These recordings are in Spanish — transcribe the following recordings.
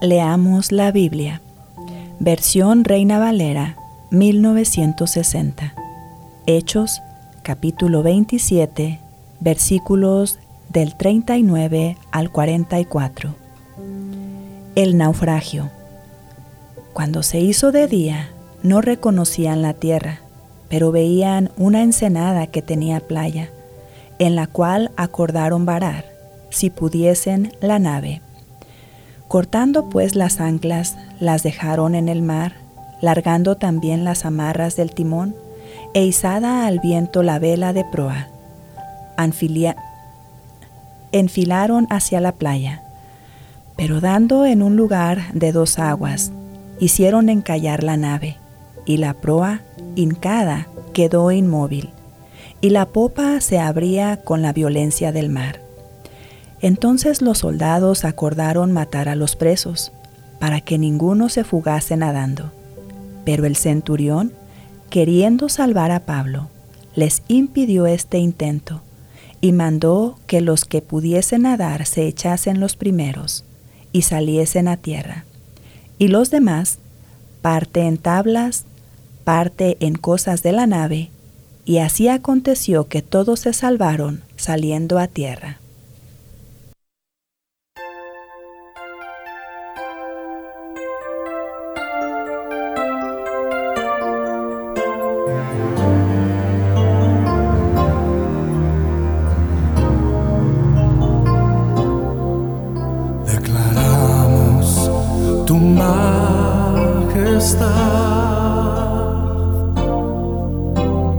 leamos la Biblia. Versión Reina Valera, 1960. Hechos, capítulo 27, versículos del 39 al 44. El naufragio. Cuando se hizo de día, no reconocían la tierra, pero veían una ensenada que tenía playa, en la cual acordaron varar, si pudiesen, la nave Cortando pues las anclas, las dejaron en el mar, largando también las amarras del timón, e izada al viento la vela de proa. enfilaron hacia la playa, pero dando en un lugar de dos aguas, hicieron encallar la nave, y la proa, hincada, quedó inmóvil, y la popa se abría con la violencia del mar. Entonces los soldados acordaron matar a los presos, para que ninguno se fugase nadando. Pero el centurión, queriendo salvar a Pablo, les impidió este intento, y mandó que los que pudiesen nadar se echasen los primeros, y saliesen a tierra. Y los demás, parte en tablas, parte en cosas de la nave, y así aconteció que todos se salvaron saliendo a tierra.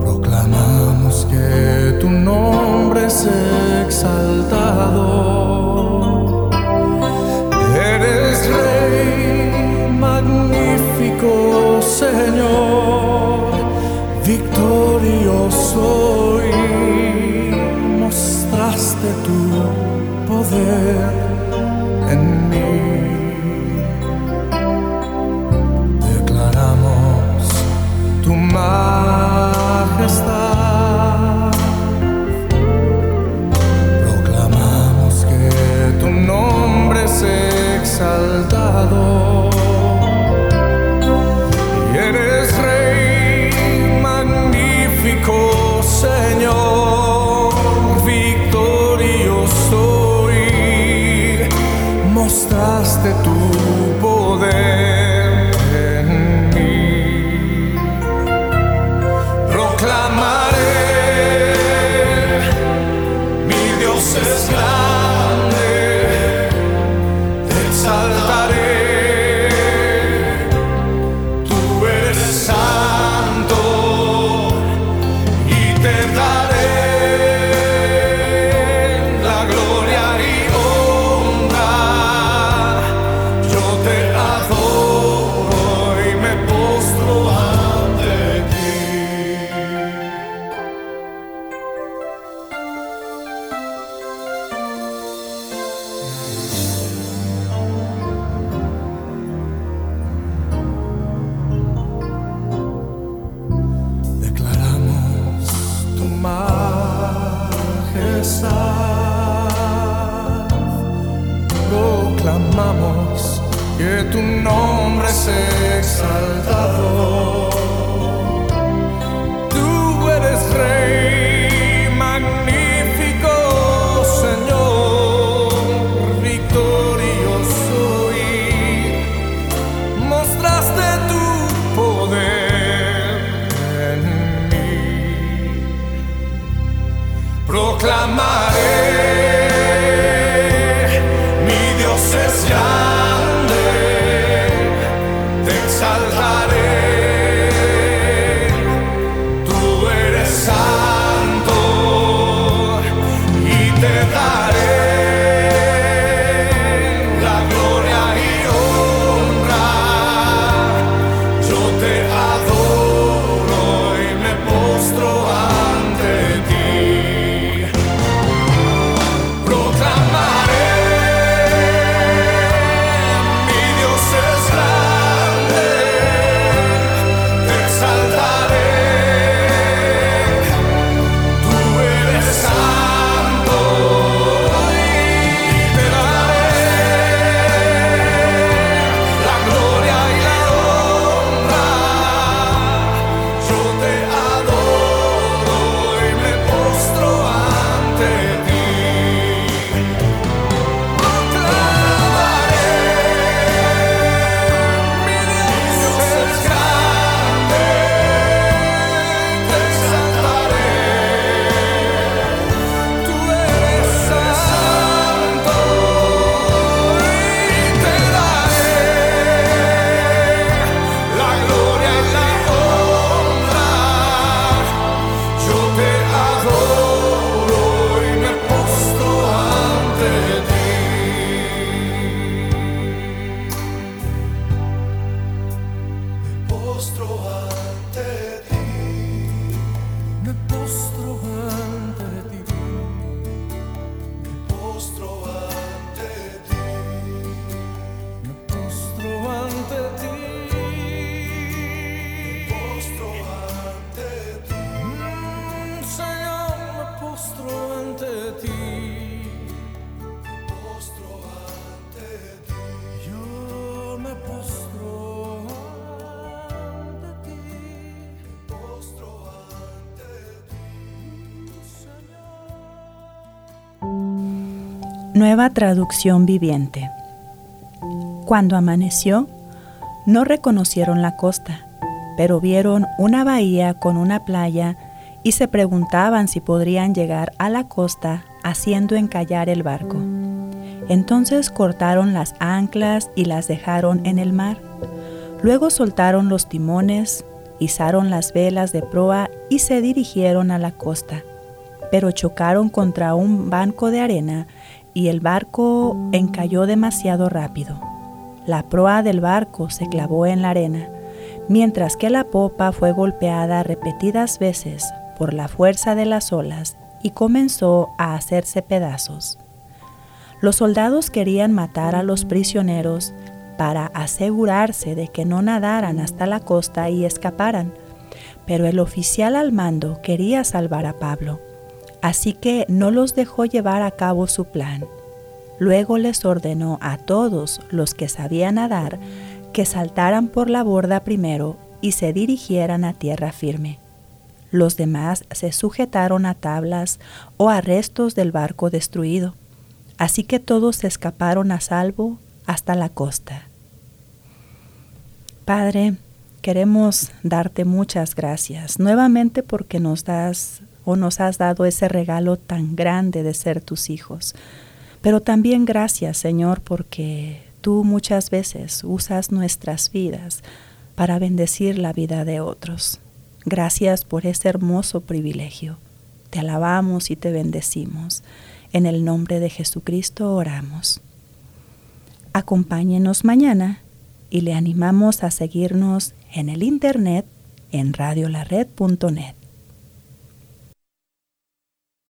Proclamamos que tu nombre es exaltado. Eres rey magnífico, Señor, victorioso y mostraste tu poder en mí. Te exaltaré. Nueva traducción viviente. Cuando amaneció, no reconocieron la costa, pero vieron una bahía con una playa y se preguntaban si podrían llegar a la costa haciendo encallar el barco. Entonces cortaron las anclas y las dejaron en el mar. Luego soltaron los timones, izaron las velas de proa y se dirigieron a la costa, pero chocaron contra un banco de arena y el barco encalló demasiado rápido. La proa del barco se clavó en la arena, mientras que la popa fue golpeada repetidas veces por la fuerza de las olas y comenzó a hacerse pedazos. Los soldados querían matar a los prisioneros para asegurarse de que no nadaran hasta la costa y escaparan, pero el oficial al mando quería salvar a Pablo así que no los dejó llevar a cabo su plan. Luego les ordenó a todos los que sabían nadar que saltaran por la borda primero y se dirigieran a tierra firme. Los demás se sujetaron a tablas o a restos del barco destruido, así que todos se escaparon a salvo hasta la costa. Padre, queremos darte muchas gracias nuevamente porque nos das o nos has dado ese regalo tan grande de ser tus hijos. Pero también gracias, Señor, porque tú muchas veces usas nuestras vidas para bendecir la vida de otros. Gracias por ese hermoso privilegio. Te alabamos y te bendecimos. En el nombre de Jesucristo oramos. Acompáñenos mañana y le animamos a seguirnos en el internet en radiolared.net.